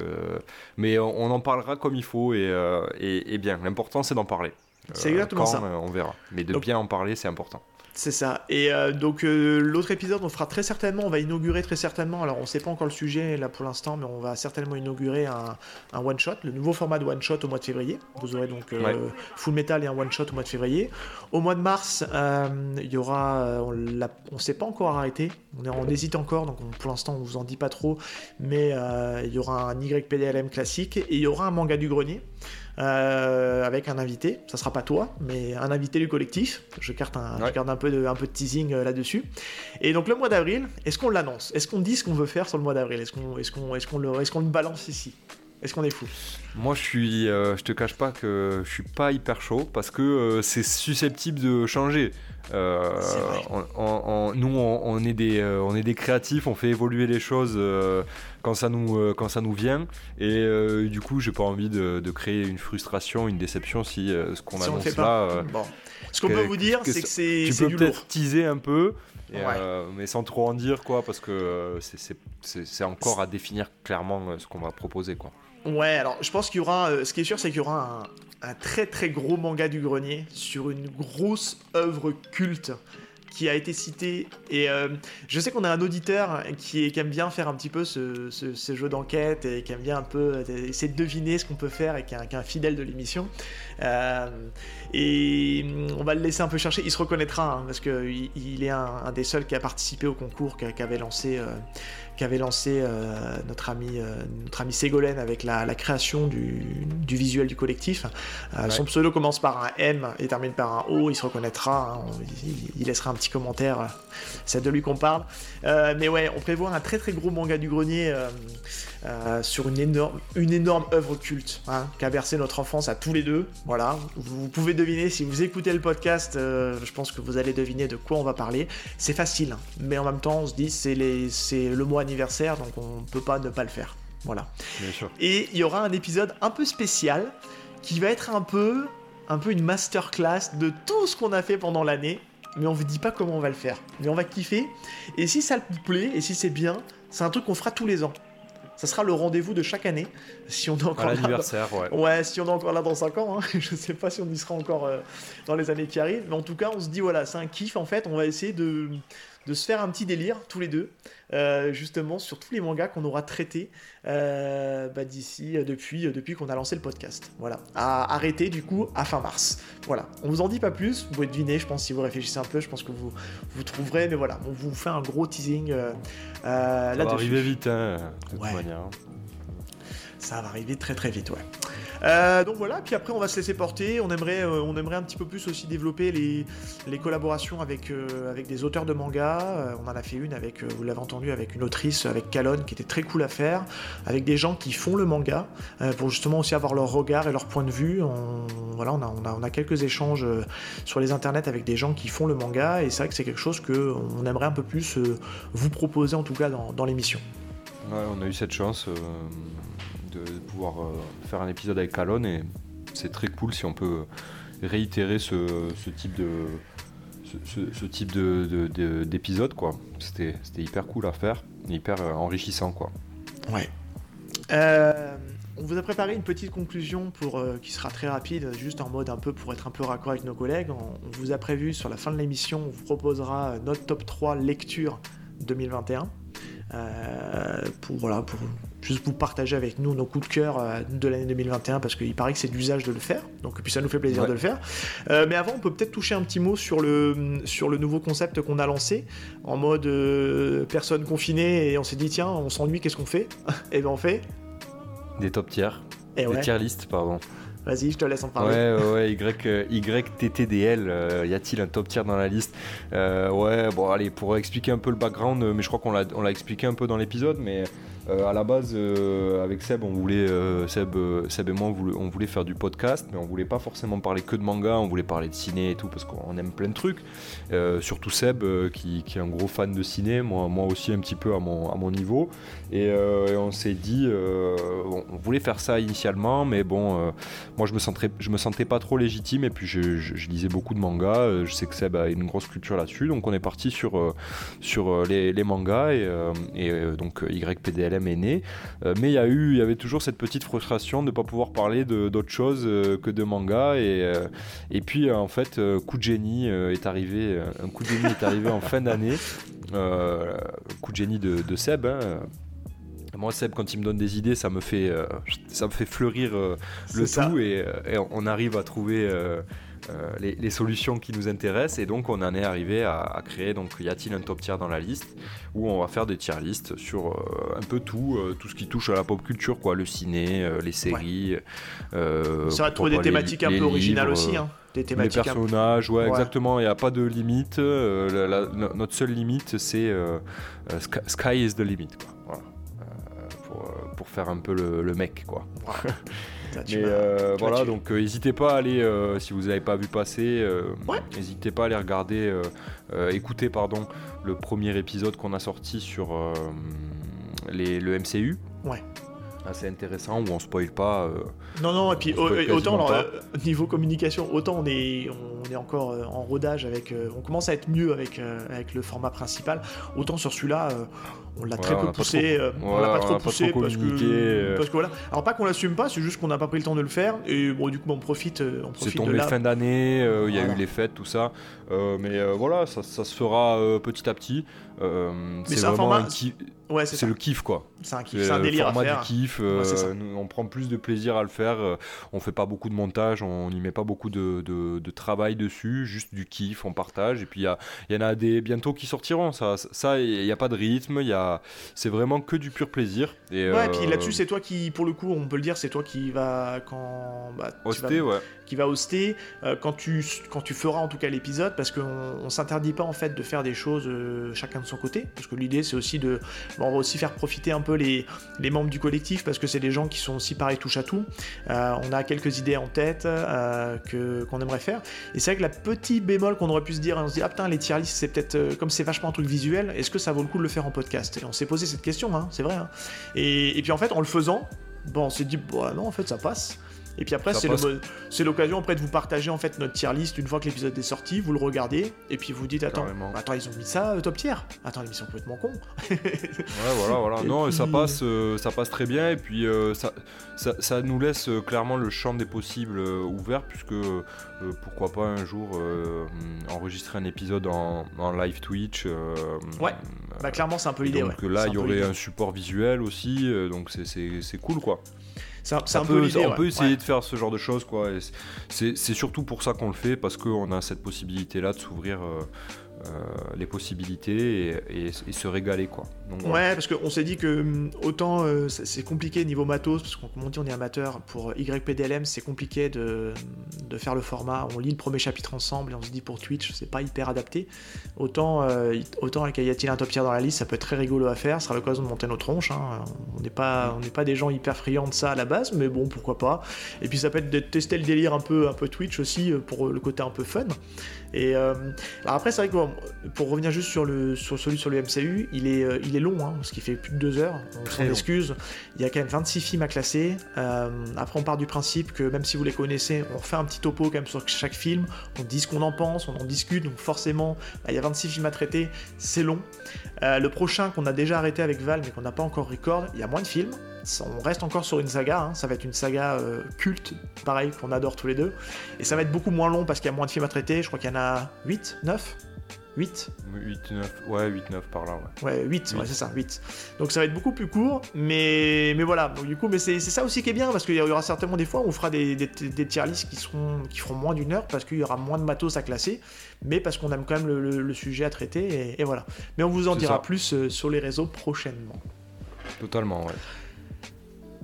S2: mais on, en parlera comme il faut et, et, bien l'important c'est d'en parler.
S1: C'est exactement ça.
S2: On verra mais de bien en parler c'est important.
S1: C'est ça. Et euh, donc euh, l'autre épisode, on fera très certainement, on va inaugurer très certainement, alors on sait pas encore le sujet là pour l'instant, mais on va certainement inaugurer un, one shot, le nouveau format de one shot au mois de février. Vous aurez donc euh, Full Metal et un one shot au mois de février. Au mois de mars, il y aura, on ne sait pas encore arrêté, on, est, on hésite encore, donc pour l'instant on vous en dit pas trop, mais il y aura un YPDLM classique et il y aura un manga du grenier. Euh, avec un invité. Ça sera pas toi, mais un invité du collectif. Je garde un, un, peu, de, un peu de teasing euh, là-dessus. Et donc le mois d'avril, est-ce qu'on l'annonce? Est-ce qu'on dit ce qu'on veut faire sur le mois d'avril? Est-ce qu'on est qu'on est qu'on le, est qu'on le balance ici? Est-ce qu'on est fou?
S2: Moi, je suis, euh, je te cache pas que je suis pas hyper chaud parce que c'est susceptible de changer. Euh, nous, on, est des, on est des créatifs, on fait évoluer les choses quand ça nous, euh, quand ça nous vient. Et euh, du coup, j'ai pas envie de, créer une frustration, une déception si euh, ce qu'on annonce là.
S1: Ce qu'on peut vous dire, c'est que c'est
S2: Tu peux peut-être teaser un peu. mais sans trop en dire, quoi, parce que c'est encore à définir clairement ce qu'on va proposer, quoi.
S1: Ouais, alors je pense qu'il y aura. ce qui est sûr, c'est qu'il y aura un, très très gros manga du grenier sur une grosse œuvre culte qui a été cité. Et euh, je sais qu'on a un auditeur qui, aime bien faire un petit peu ce, jeu d'enquête et qui aime bien un peu euh, essayer de deviner ce qu'on peut faire et qui est un, fidèle de l'émission. Euh, et on va le laisser un peu chercher. Il se reconnaîtra hein, parce qu'il il est un, des seuls qui a participé au concours, qui, avait lancé qu'avait lancé euh, notre, ami, euh, notre ami Ségolène avec la, création du, visuel du collectif. Euh, son pseudo commence par un M et termine par un O, il se reconnaîtra, hein. il, laissera un petit commentaire, c'est de lui qu'on parle. mais ouais, on prévoit un très très gros manga du grenier sur une énorme, une énorme œuvre culte hein, qui a versé notre enfance à tous les deux. Voilà, vous pouvez deviner, si vous écoutez le podcast, je pense que vous allez deviner de quoi on va parler. C'est facile, hein. mais en même temps on se dit c'est le mois anniversaire, donc on peut pas ne pas le faire. Voilà. Et il y aura un épisode un peu spécial qui va être un peu, un peu une masterclass de tout ce qu'on a fait pendant l'année, mais on vous dit pas comment on va le faire. Mais on va kiffer. Et si ça vous plaît, et si c'est bien, c'est un truc qu'on fera tous les ans. Ça sera le rendez-vous de chaque année. Si on est encore
S2: l'anniversaire,
S1: ouais. Ouais, si on est encore là dans 5 ans. Hein. *laughs* Je sais pas si on y sera encore euh, dans les années qui arrivent. Mais en tout cas, on se dit, voilà, c'est un kiff en fait. On va essayer de, de se faire un petit délire tous les deux, euh, justement sur tous les mangas qu'on aura traités euh, bah, d'ici, euh, depuis, depuis qu'on a lancé le podcast. Voilà, à arrêter du coup à fin mars. Voilà, on vous en dit pas plus, vous pouvez deviner, je pense, si vous réfléchissez un peu, je pense que vous, vous trouverez, mais voilà, on vous fait un gros teasing
S2: là Ça va arriver vite, hein, de
S1: toute manière. Ça va arriver très très vite, ouais. Euh, donc voilà, puis après on va se laisser porter. On aimerait, euh, on aimerait un petit peu plus aussi développer les, collaborations avec, euh, avec des auteurs de manga. on en a fait une avec, vous l'avez entendu, avec une autrice, avec Calonne, qui était très cool à faire, avec des gens qui font le manga, pour justement aussi avoir leur regard et leur point de vue. On, voilà, on a, on, a, quelques échanges sur les internets avec des gens qui font le manga, et c'est vrai que c'est quelque chose qu'on aimerait un peu plus vous proposer en tout cas dans, dans l'émission.
S2: Ouais, on a eu cette chance de pouvoir euh, faire un épisode avec Calonne et c'est très cool si on peut réitérer ce, type de ce, type de, d'épisode quoi. C'était, hyper cool à faire, hyper euh, enrichissant quoi.
S1: Ouais. Euh, on vous a préparé une petite conclusion pour qui sera très rapide, juste en mode un peu pour être un peu raccord avec nos collègues. On, on vous a prévu sur la fin de l'émission, on vous proposera notre top 3 lecture 2021. pour voilà pour juste vous partager avec nous nos coups de cœur euh, de l'année 2021 parce qu'il paraît que c'est d'usage de le faire, donc puis ça nous fait plaisir de le faire. Euh, mais avant, on peut peut-être toucher un petit mot sur le, sur le nouveau concept qu'on a lancé en mode euh, personne confinée et on s'est dit tiens, on s'ennuie, qu'est-ce qu'on fait? Et *laughs* eh bien on fait
S2: des top tiers, des tier list, pardon.
S1: Vas-y, je te laisse en parler.
S2: Ouais, ouais, Y, YTTDL, y a-t-il un top tier dans la liste? Ouais, bon, allez, pour expliquer un peu le background, mais je crois qu'on l'a expliqué un peu dans l'épisode, mais euh, à la base, euh, avec Seb, on voulait, euh, Seb, Seb et moi, on voulait, faire du podcast, mais on voulait pas forcément parler que de manga, on voulait parler de ciné et tout, parce qu'on aime plein de trucs. surtout Seb, qui, est un gros fan de ciné, moi, aussi un petit peu à mon niveau. Et, on s'est dit, on voulait faire ça initialement, mais bon, moi je me, sentais, je me sentais pas trop légitime, et puis je, lisais beaucoup de mangas, je sais que Seb a une grosse culture là-dessus, donc on est parti sur, sur les, mangas, et, et donc YPDL est né. Euh, mais il y, a eu, il y avait toujours cette petite frustration de ne pas pouvoir parler d'autre chose euh, que de manga. Et, euh, et puis, en fait, coup de génie est arrivé, un coup de génie est arrivé en fin d'année. coup de génie de, Seb. Hein. Moi, Seb, quand il me donne des idées, ça me fait, ça me fait fleurir le tout et, on arrive à trouver euh, les, solutions qui nous intéressent et donc on en est arrivé à, créer donc y a-t-il un top tier dans la liste où on va faire des tier listes sur euh, un peu tout euh, tout ce qui touche à la pop culture quoi le ciné les séries
S1: ça va trouver des thématiques un peu originales aussi hein.
S2: Des thématiques les personnages, ouais, exactement, il n'y a pas de limite. notre seule limite, c'est sky, is the limit, quoi. Pour, faire un peu le, mec, quoi. *laughs* Mais euh, voilà, donc euh, n'hésitez pas à aller, euh, si vous n'avez pas vu passer, n'hésitez pas à aller regarder, écouter pardon, le premier épisode qu'on a sorti sur les, le MCU.
S1: Ouais
S2: assez intéressant où on spoil pas.
S1: non, non, et puis autant alors, niveau communication, autant on est, on est encore en rodage avec. on commence à être mieux avec, avec le format principal. Autant sur celui-là, on l'a très peu poussé. on l'a pas trop poussé parce, que, parce que voilà. Alors pas qu'on l'assume pas, c'est juste qu'on n'a pas pris le temps de le faire. Et bon, du coup, on profite. On
S2: profite c'est tombé fin d'année, il y a eu les fêtes, tout ça. mais voilà, ça, ça, se fera petit à petit. c'est vraiment un qui Ouais, c'est le kiff quoi.
S1: C'est un kiff, c'est un délire
S2: format
S1: à
S2: du kiff. Euh, on prend plus de plaisir à le faire. Euh, on fait pas beaucoup de montage, on n'y met pas beaucoup de, de, travail dessus, juste du kiff, on partage. Et puis il y, y, en a des bientôt qui sortiront. Ça, ça, il n'y a pas de rythme. Il y a, c'est vraiment que du pur plaisir.
S1: Et, ouais, et puis là-dessus, euh, c'est toi qui, pour le coup, on peut le dire, c'est toi qui va quand.
S2: Bah, hoster, ouais.
S1: Qui va hoster quand tu quand tu feras en tout cas l'épisode, parce qu'on on, s'interdit pas en fait de faire des choses chacun de son côté, parce que l'idée c'est aussi de on va aussi faire profiter un peu les, les membres du collectif parce que c'est des gens qui sont aussi pareil touche à tout. Euh, on a quelques idées en tête euh, que, qu'on aimerait faire. Et c'est vrai que la petite bémol qu'on aurait pu se dire, on se dit ah putain les tier lists c'est peut-être euh, comme c'est vachement un truc visuel, est-ce que ça vaut le coup de le faire en podcast? On s'est posé cette question, hein, c'est vrai. Hein. Et, puis en fait en le faisant, bon on s'est dit bah non en fait ça passe. Et puis après, c'est l'occasion après de vous partager en fait notre tier list une fois que l'épisode est sorti, vous le regardez et puis vous dites attends, attends ils ont mis ça euh, top tier? Attends, sont complètement cons.
S2: ouais, voilà, voilà. non, ça passe, euh, ça passe très bien et puis euh, ça, ça, nous laisse clairement le champ des possibles ouvert puisque pourquoi pas un jour enregistrer un épisode en, live Twitch.
S1: ouais. Bah clairement c'est un peu l'idée.
S2: Donc là il y aurait un support visuel aussi, donc c'est cool quoi.
S1: C'est un, peu
S2: On peut essayer de faire ce genre de choses, quoi. C'est surtout pour ça qu'on le fait, parce qu'on a cette possibilité-là de s'ouvrir. Euh, les possibilités et, se régaler quoi.
S1: ouais, parce qu'on s'est dit que hum, autant euh, c'est compliqué niveau matos, parce qu'on on dit on est amateur, pour YPDLM c'est compliqué de, de, faire le format, on lit le premier chapitre ensemble et on se dit pour Twitch c'est pas hyper adapté. Autant, euh, autant y a-t-il un top tier dans la liste, ça peut être très rigolo à faire, ce sera l'occasion de monter nos tronches. Hein. On n'est pas, pas des gens hyper friands de ça à la base, mais bon pourquoi pas. Et puis ça peut être de tester le délire un peu, un peu Twitch aussi pour le côté un peu fun. Et alors après c'est vrai que pour revenir juste sur, le, sur celui sur le MCU, il est, euh, il est long, hein, parce qu'il fait plus de deux heures. On s'en excuse. Il y a quand même 26 films à classer. Euh, après, on part du principe que même si vous les connaissez, on refait un petit topo quand même sur chaque film. On dit ce qu'on en pense, on en discute. Donc forcément, bah, il y a 26 films à traiter. C'est long. Euh, le prochain qu'on a déjà arrêté avec Val, mais qu'on n'a pas encore record, il y a moins de films on reste encore sur une saga, hein. ça va être une saga euh, culte, pareil, qu'on adore tous les deux. Et ça va être beaucoup moins long parce qu'il y a moins de films à traiter, je crois qu'il y en a 8, 9 8
S2: 8, 9, ouais, 8, 9 par là,
S1: ouais. Ouais, 8, Ouais, c'est ça, 8. Donc ça va être beaucoup plus court, mais, mais voilà, donc, du coup, mais c'est ça aussi qui est bien, parce qu'il y aura certainement des fois où on fera des, des, des tier lists qui, seront, qui feront moins d'une heure, parce qu'il y aura moins de matos à classer, mais parce qu'on aime quand même le, sujet à traiter, et, voilà. Mais on vous en dira plus euh, sur les réseaux prochainement.
S2: Totalement, ouais.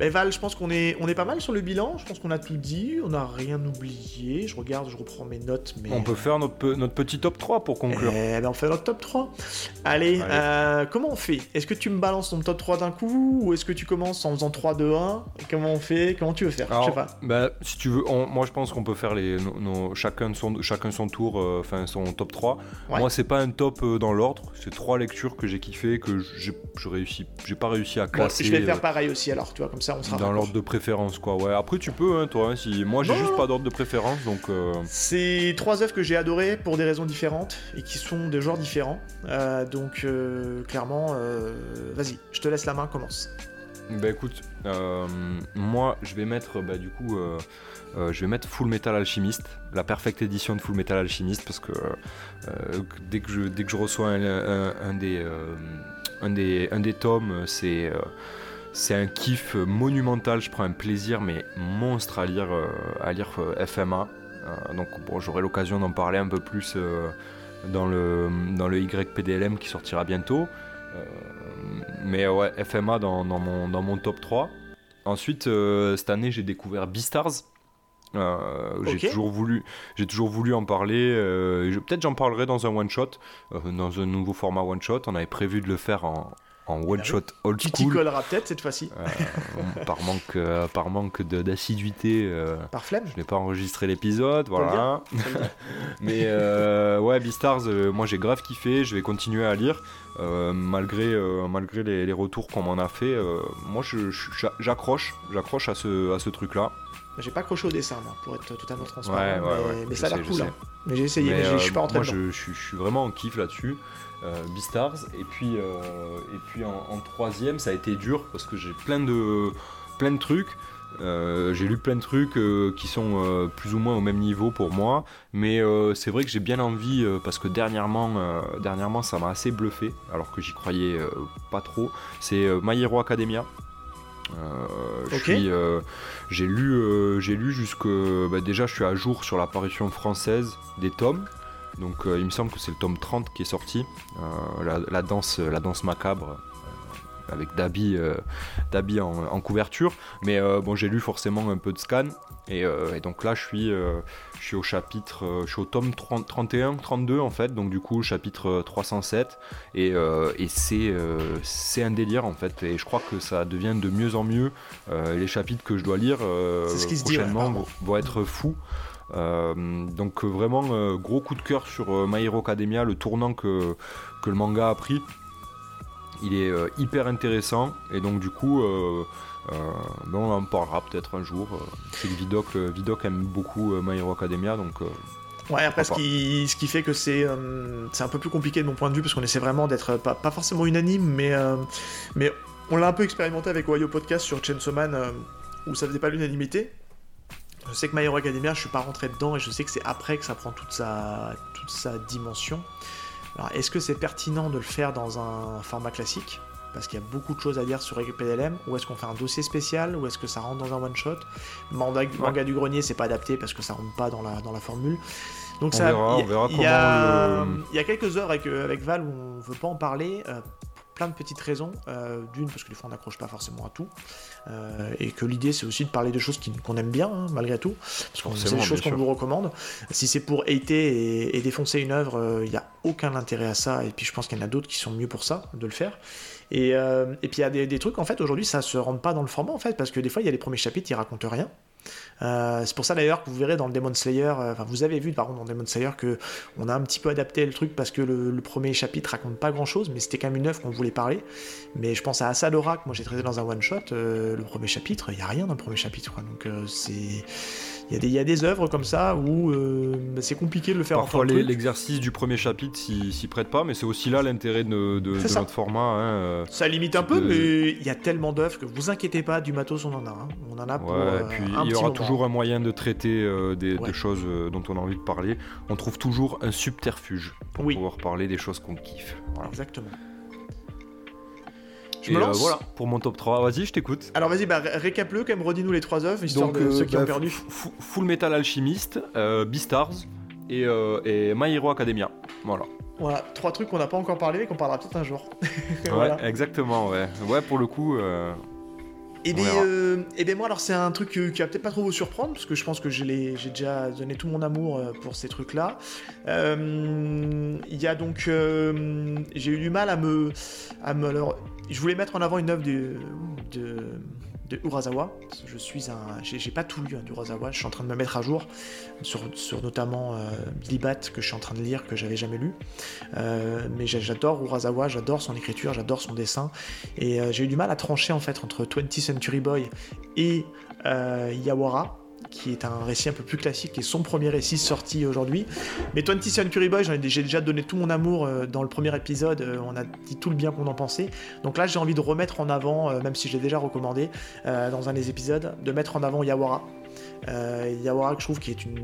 S1: Ben Val, je pense qu'on est, on est pas mal sur le bilan. Je pense qu'on a tout dit. On n'a rien oublié. Je regarde, je reprends mes notes. Mais...
S2: On peut faire notre, notre petit top 3 pour conclure.
S1: Eh ben on fait notre top 3. Allez, Euh, comment on fait? Est-ce que tu me balances ton top 3 d'un coup Ou est-ce que tu commences en faisant 3, 2, 1 Comment on fait? Comment tu veux faire?
S2: Je sais pas. Ben, si tu veux, moi je pense qu'on peut faire les, nos, chacun, son, chacun son tour, euh, enfin son top 3. Moi, c'est pas un top euh, dans l'ordre. C'est trois lectures que j'ai kiffé, que j'ai pas réussi à classer.
S1: je vais faire pareil aussi alors, tu vois, comme ça on sera.
S2: Dans l'ordre de préférence, quoi. Ouais. Après, tu peux, hein, toi. Hein, si... Moi, j'ai juste pas d'ordre de préférence, donc. Euh,
S1: c'est trois œuvres que j'ai adorées pour des raisons différentes et qui sont de genres différents. Euh, donc, euh, clairement, vas-y, je te laisse la main, commence.
S2: Bah écoute, moi, je vais mettre, bah du coup. je vais mettre Full Metal Alchemist, la perfecte édition de Full Metal Alchemist, parce que dès, que je, dès que je reçois un, des, un, des, un des tomes, c'est c'est un kiff monumental, je prends un plaisir mais monstre à lire, euh, à lire euh, FMA. Euh, donc bon, j'aurai l'occasion d'en parler un peu plus dans, le, dans le YPDLM qui sortira bientôt. mais ouais, FMA dans, dans, mon, dans mon top 3. Ensuite, cette année, j'ai découvert Beastars. j'ai toujours voulu j'ai toujours voulu en parler peut-être j'en parlerai dans un one shot dans un nouveau format one shot on avait prévu de le faire en, en one shot old school. Tu
S1: collera peut-être cette fois-ci.
S2: Euh, par manque, euh, par manque d'assiduité. Euh,
S1: par flemme.
S2: Je n'ai pas enregistré l'épisode, voilà. *laughs* Mais ouais, Beastars, moi j'ai grave kiffé, je vais continuer à lire. malgré, malgré les, retours qu'on m'en a fait, moi j'accroche, j'accroche à ce, à ce truc-là.
S1: J'ai pas accroché au dessin, moi, pour être totalement transparent. mais, ça a l'air cool. Hein. Mais j'ai essayé, mais, je suis pas rentré
S2: Moi, je, suis vraiment en kiff là-dessus. Beastars. Et puis, et puis en, en, troisième, ça a été dur parce que j'ai plein de, plein de trucs. Euh, j'ai lu plein de trucs euh, qui sont euh, plus ou moins au même niveau pour moi, mais c'est vrai que j'ai bien envie parce que dernièrement, dernièrement ça m'a assez bluffé, alors que j'y croyais pas trop. C'est My Hero Academia. j'ai lu, j'ai lu jusque bah, déjà je suis à jour sur l'apparition française des tomes. Donc il me semble que c'est le tome 30 qui est sorti, la, danse, la danse macabre avec Dabi, euh, en, couverture. Mais euh, bon, j'ai lu forcément un peu de scan. Et, euh, donc là, je suis, je suis au chapitre, je suis au tome 31, 32 en fait. Donc du coup, chapitre 307. Et, et c'est, c'est un délire en fait. Et je crois que ça devient de mieux en mieux. les chapitres que je dois lire prochainement vont, être fous. Donc vraiment gros coup de cœur sur My Hero Academia, le tournant que, que le manga a pris il est euh, hyper intéressant et donc du coup euh, euh, ben, on en parlera peut-être un jour. c'est que Vidoc, Vidoc aime beaucoup My Hero Academia donc
S1: Ouais, après, ce qui, ce qui, fait que c'est c'est un peu plus compliqué de mon point de vue, parce qu'on essaie vraiment d'être pas, pas, forcément unanime, mais, mais on l'a un peu expérimenté avec Wayo Podcast sur Chainsaw Man, où ça faisait pas l'unanimité. Je sais que My Hero Academia, je suis pas rentré dedans, et je sais que c'est après que ça prend toute sa, toute sa dimension. Alors, est-ce que c'est pertinent de le faire dans un format classique? Parce qu'il y a beaucoup de choses à dire sur PDLM, ou est-ce qu'on fait un dossier spécial, ou est-ce que ça rentre dans un one-shot manga, manga, du grenier, c'est pas adapté parce que ça rentre pas dans la, dans la formule. Donc ça,
S2: on verra,
S1: il y, a, il y a quelques heures avec, euh, avec Val où on veut pas en parler, euh, plein de petites raisons. Euh, d'une, parce que des fois on n'accroche pas forcément à tout. Euh, et que l'idée c'est aussi de parler de choses qu'on aime bien, hein, malgré tout. Parce que c'est des choses qu'on vous recommande. Si c'est pour hater et, défoncer une œuvre, il euh, n'y a aucun intérêt à ça. Et puis je pense qu'il y en a d'autres qui sont mieux pour ça, de le faire. Et, et puis il y a des, des, trucs, en fait, aujourd'hui ça se rentre pas dans le format, en fait, parce que des fois il y a les premiers chapitres, ils racontent rien. Euh, c'est pour ça d'ailleurs que vous verrez dans le Demon Slayer, euh, enfin vous avez vu par contre dans Demon Slayer que on a un petit peu adapté le truc parce que le, premier chapitre raconte pas grand chose, mais c'était quand même une œuvre qu'on voulait parler. Mais je pense à Asadora que moi j'ai traité dans un one shot. Euh, le premier chapitre, il y a rien dans le premier chapitre, donc c'est il y, a des œuvres comme ça où euh, bah, c'est compliqué de le faire
S2: Parfois, l'exercice du premier chapitre s'y prête pas, mais c'est aussi là l'intérêt de, notre format. Hein, euh,
S1: ça limite un peu, mais il y a tellement d'œuvres que vous inquiétez pas, du matos on en a. Hein. On en a pour.
S2: Ouais, puis il y aura toujours un moyen de traiter euh, des, choses dont on a envie de parler. On trouve toujours un subterfuge pour pouvoir parler des choses qu'on kiffe.
S1: Exactement.
S2: Je me lance. voilà, pour mon top 3. Vas-y, je t'écoute.
S1: Alors vas-y, bah, récap-le, quand même, redis-nous les trois œuvres, histoire de ceux qui ont bah, perdu.
S2: Full Metal Alchemist, euh, Beastars et, euh, et My Hero Academia. Voilà.
S1: Voilà, trois trucs qu'on n'a pas encore parlé, mais qu'on parlera peut-être un jour. *laughs*
S2: ouais, exactement, ouais. Ouais, pour le coup, euh,
S1: et eh bien, euh, eh ben moi, alors c'est un truc qui va peut-être pas trop vous surprendre, parce que je pense que j'ai déjà donné tout mon amour euh, pour ces trucs-là. Euh, il y a donc. j'ai eu du mal à me. À me alors, je voulais mettre en avant une œuvre de, de Urasawa. Je suis un, j'ai pas tout lu hein, d'Urasawa. Je suis en train de me mettre à jour sur, sur notamment euh, Libat que je suis en train de lire que j'avais jamais lu. Euh, mais j'adore Urasawa, j'adore son écriture, j'adore son dessin. Et euh, j'ai eu du mal à trancher en fait entre 20th Century Boy et Yawara qui est un récit un peu plus classique, est son premier récit sorti aujourd'hui. Mais 20 Century Boy, j'ai déjà donné tout mon amour euh, dans le premier épisode, euh, on a dit tout le bien qu'on en pensait. Donc là, j'ai envie de remettre en avant, euh, même si je l'ai déjà recommandé dans un des épisodes, de mettre en avant Yawara. Euh, Yawara, je trouve, qui est une,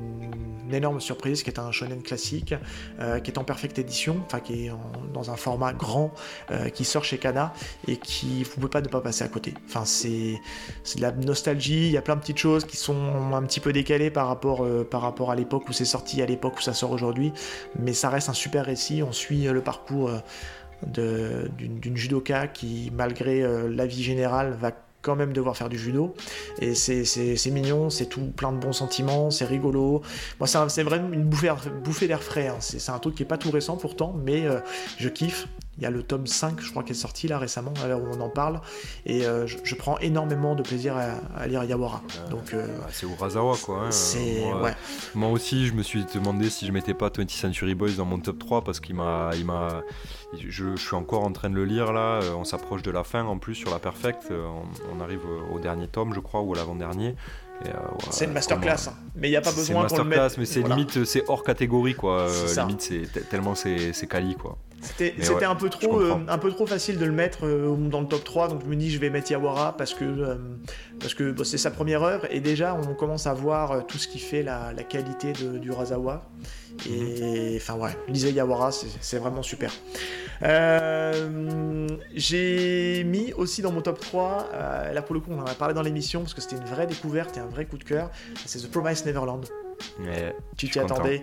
S1: énorme surprise, qui est un shonen classique, euh, qui est en perfecte édition, enfin qui est dans un format grand, euh, qui sort chez Kana et qui vous pouvez pas ne pas passer à côté. Enfin, c'est de la nostalgie. Il y a plein de petites choses qui sont un petit peu décalées par rapport par rapport à l'époque où c'est sorti, à l'époque où ça sort aujourd'hui, mais ça reste un super récit. On suit le parcours d'une judoka qui, malgré la vie générale, va quand même devoir faire du judo. Et c'est mignon, c'est tout plein de bons sentiments, c'est rigolo. Moi, c'est vraiment une bouffée, d'air frais. Hein. C'est un truc qui est pas tout récent pourtant, mais euh, je kiffe. Il y a le tome 5, je crois, qui est sorti là récemment, à l'heure où on en parle. Et euh, je, prends énormément de plaisir à, lire Yawara. Donc, euh,
S2: bah, c'est Urasawa, quoi.
S1: Hein.
S2: moi,
S1: ouais.
S2: moi, aussi, je me suis demandé si je mettais pas 20 Century Boys dans mon top 3 parce qu'il m'a je, suis encore en train de le lire là. on s'approche de la fin en plus sur la Perfect. On, arrive au dernier tome, je crois, ou à l'avant-dernier.
S1: C'est une masterclass, hein. mais il n'y a pas besoin qu'on le mette.
S2: mais c'est limite, c'est hors catégorie quoi. limite, c'est tellement c'est quali quoi.
S1: C'était un, peu trop, euh, un peu trop facile de le mettre euh, dans le top 3, donc je me dis je vais mettre Yawara parce que euh, parce que c'est sa première œuvre et déjà on commence à voir tout ce qui fait la, la qualité de, du Razawa. Et mhm. enfin ouais, lisez Yawara, c'est vraiment super. J'ai mis aussi dans mon top 3, là pour le coup on en a parlé dans l'émission parce que c'était une vraie découverte et un vrai coup de cœur, c'est The Promise Neverland tu t'y attendais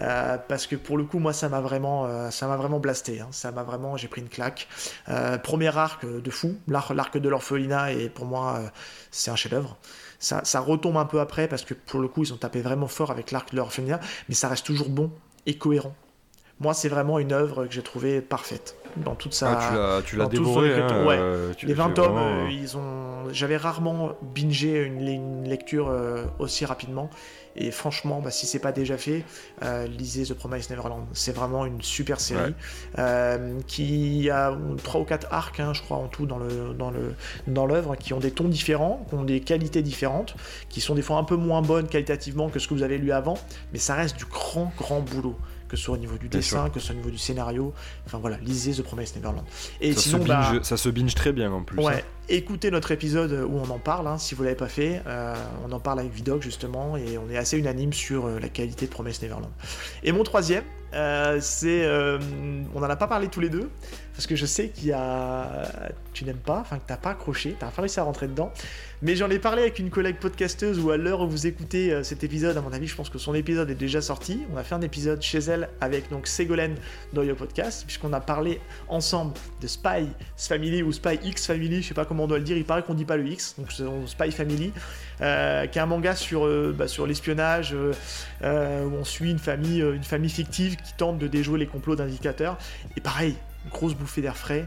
S1: euh, parce que pour le coup moi ça m'a vraiment euh, ça m'a vraiment blasté hein. ça m'a vraiment j'ai pris une claque euh, premier arc de fou l'arc de l'orphelinat et pour moi c'est un chef d'œuvre ça, ça, retombe un peu après parce que pour le coup ils ont tapé vraiment fort avec l'arc de l'orphelinat mais ça reste toujours bon et cohérent moi c'est vraiment une œuvre que j'ai trouvée parfaite dans toute sa.
S2: Ah, tu l'as dévoré. Hein,
S1: ouais. les 20 tomes, ils ont. J'avais rarement bingé une, une lecture aussi rapidement. Et franchement, bah, si c'est pas déjà fait, euh, lisez The Promised Neverland. C'est vraiment une super série euh, qui a 3 ou 4 arcs, hein, je crois, en tout dans le dans le dans l'œuvre, qui ont des tons différents, qui ont des qualités différentes, qui sont des fois un peu moins bonnes qualitativement que ce que vous avez lu avant, mais ça reste du grand grand boulot que ce soit au niveau du dessin, que ce soit au niveau du scénario. Enfin voilà, lisez The Promised Neverland.
S2: Et ça sinon, se binge, bah, ça se binge très bien en plus.
S1: Ouais, hein. Écoutez notre épisode où on en parle, hein, si vous l'avez pas fait. Euh, on en parle avec Vidoc justement, et on est assez unanime sur euh, la qualité de Promised Neverland. Et mon troisième, euh, c'est, on en a pas parlé tous les deux, parce que je sais qu'il y a, tu n'aimes pas, enfin que t'as pas accroché, t'as pas réussi à rentrer dedans. Mais j'en ai parlé avec une collègue podcasteuse où à l'heure où vous écoutez cet épisode, à mon avis, je pense que son épisode est déjà sorti. On a fait un épisode chez elle avec donc Ségolène d'Oyo Podcast, puisqu'on a parlé ensemble de Spy Family ou Spy X Family, je sais pas comment on doit le dire, il paraît qu'on dit pas le X, donc c'est Spy Family, euh, qui est un manga sur, euh, bah, l'espionnage, où on suit une famille, fictive qui tente de déjouer les complots d'indicateurs. Et pareil, grosse bouffée d'air frais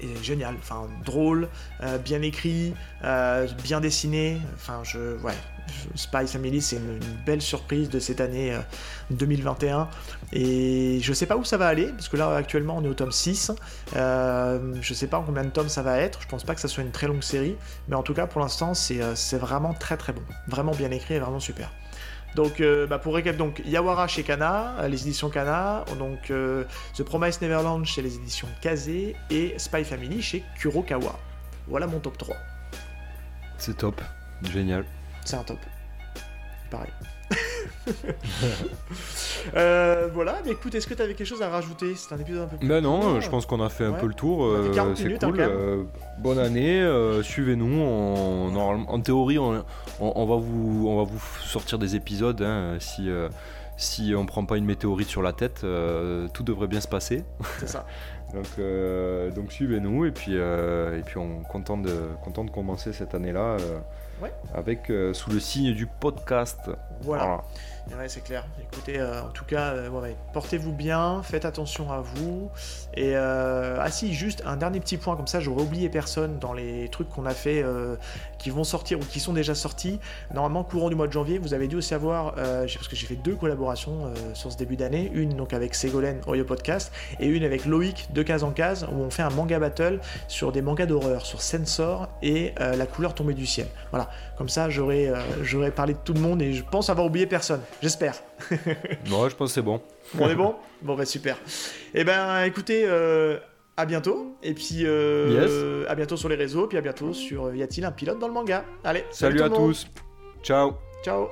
S1: est génial, enfin drôle, euh, bien écrit, euh, bien dessiné, enfin je ouais, Spy Family c'est une, belle surprise de cette année 2021 euh, et je sais pas où ça va aller parce que là actuellement on est au tome 6, je sais pas en combien de tomes ça va être, je pense pas que ça soit une très longue série, mais en tout cas pour l'instant c'est vraiment très très bon, vraiment bien écrit et vraiment super. Donc, euh, bah, pour récap, donc Yawara chez Kana, euh, les éditions Kana, donc euh, The Promise Neverland chez les éditions Kaze et Spy Family chez Kurokawa. Voilà mon top 3.
S2: C'est top, génial.
S1: C'est un top. Pareil. *laughs* Euh, voilà, mais écoute, est-ce que tu avais quelque chose à rajouter? C'est un épisode un peu plus.
S2: Ben non, je pense qu'on a fait un peu le tour. Euh, c'est cool. Euh, bonne année, suivez-nous. En, théorie, on, va vous, on va vous sortir des épisodes. Hein, si, si on prend pas une météorite sur la tête, tout devrait bien se passer.
S1: C'est ça. *laughs*
S2: donc, donc suivez-nous et puis, et puis on content de, content de commencer cette année-là avec sous le signe du podcast.
S1: Voilà c'est clair. Écoutez, euh, en tout cas, euh, portez-vous bien, faites attention à vous. Et euh, ah si, juste un dernier petit point comme ça, j'aurais oublié personne dans les trucs qu'on a fait, qui vont sortir ou qui sont déjà sortis. Normalement, courant du mois de janvier, vous avez dû aussi avoir, parce que j'ai fait deux collaborations sur ce début d'année, une donc avec Ségolène Oyo Podcast et une avec Loïc de case en case, où on fait un manga battle sur des mangas d'horreur, sur Sensor et la couleur tombée du ciel. Voilà, comme ça, j'aurais parlé de tout le monde et je pense avoir oublié personne. J'espère. *laughs*
S2: non, je pense que c'est bon.
S1: on est bon? Bon, bah super. Eh ben, écoutez, euh, à bientôt. Et puis, euh, à bientôt sur les réseaux. Puis à bientôt sur Y a-t-il un pilote dans le manga? Allez,
S2: salut, à tous. Ciao.
S1: Ciao.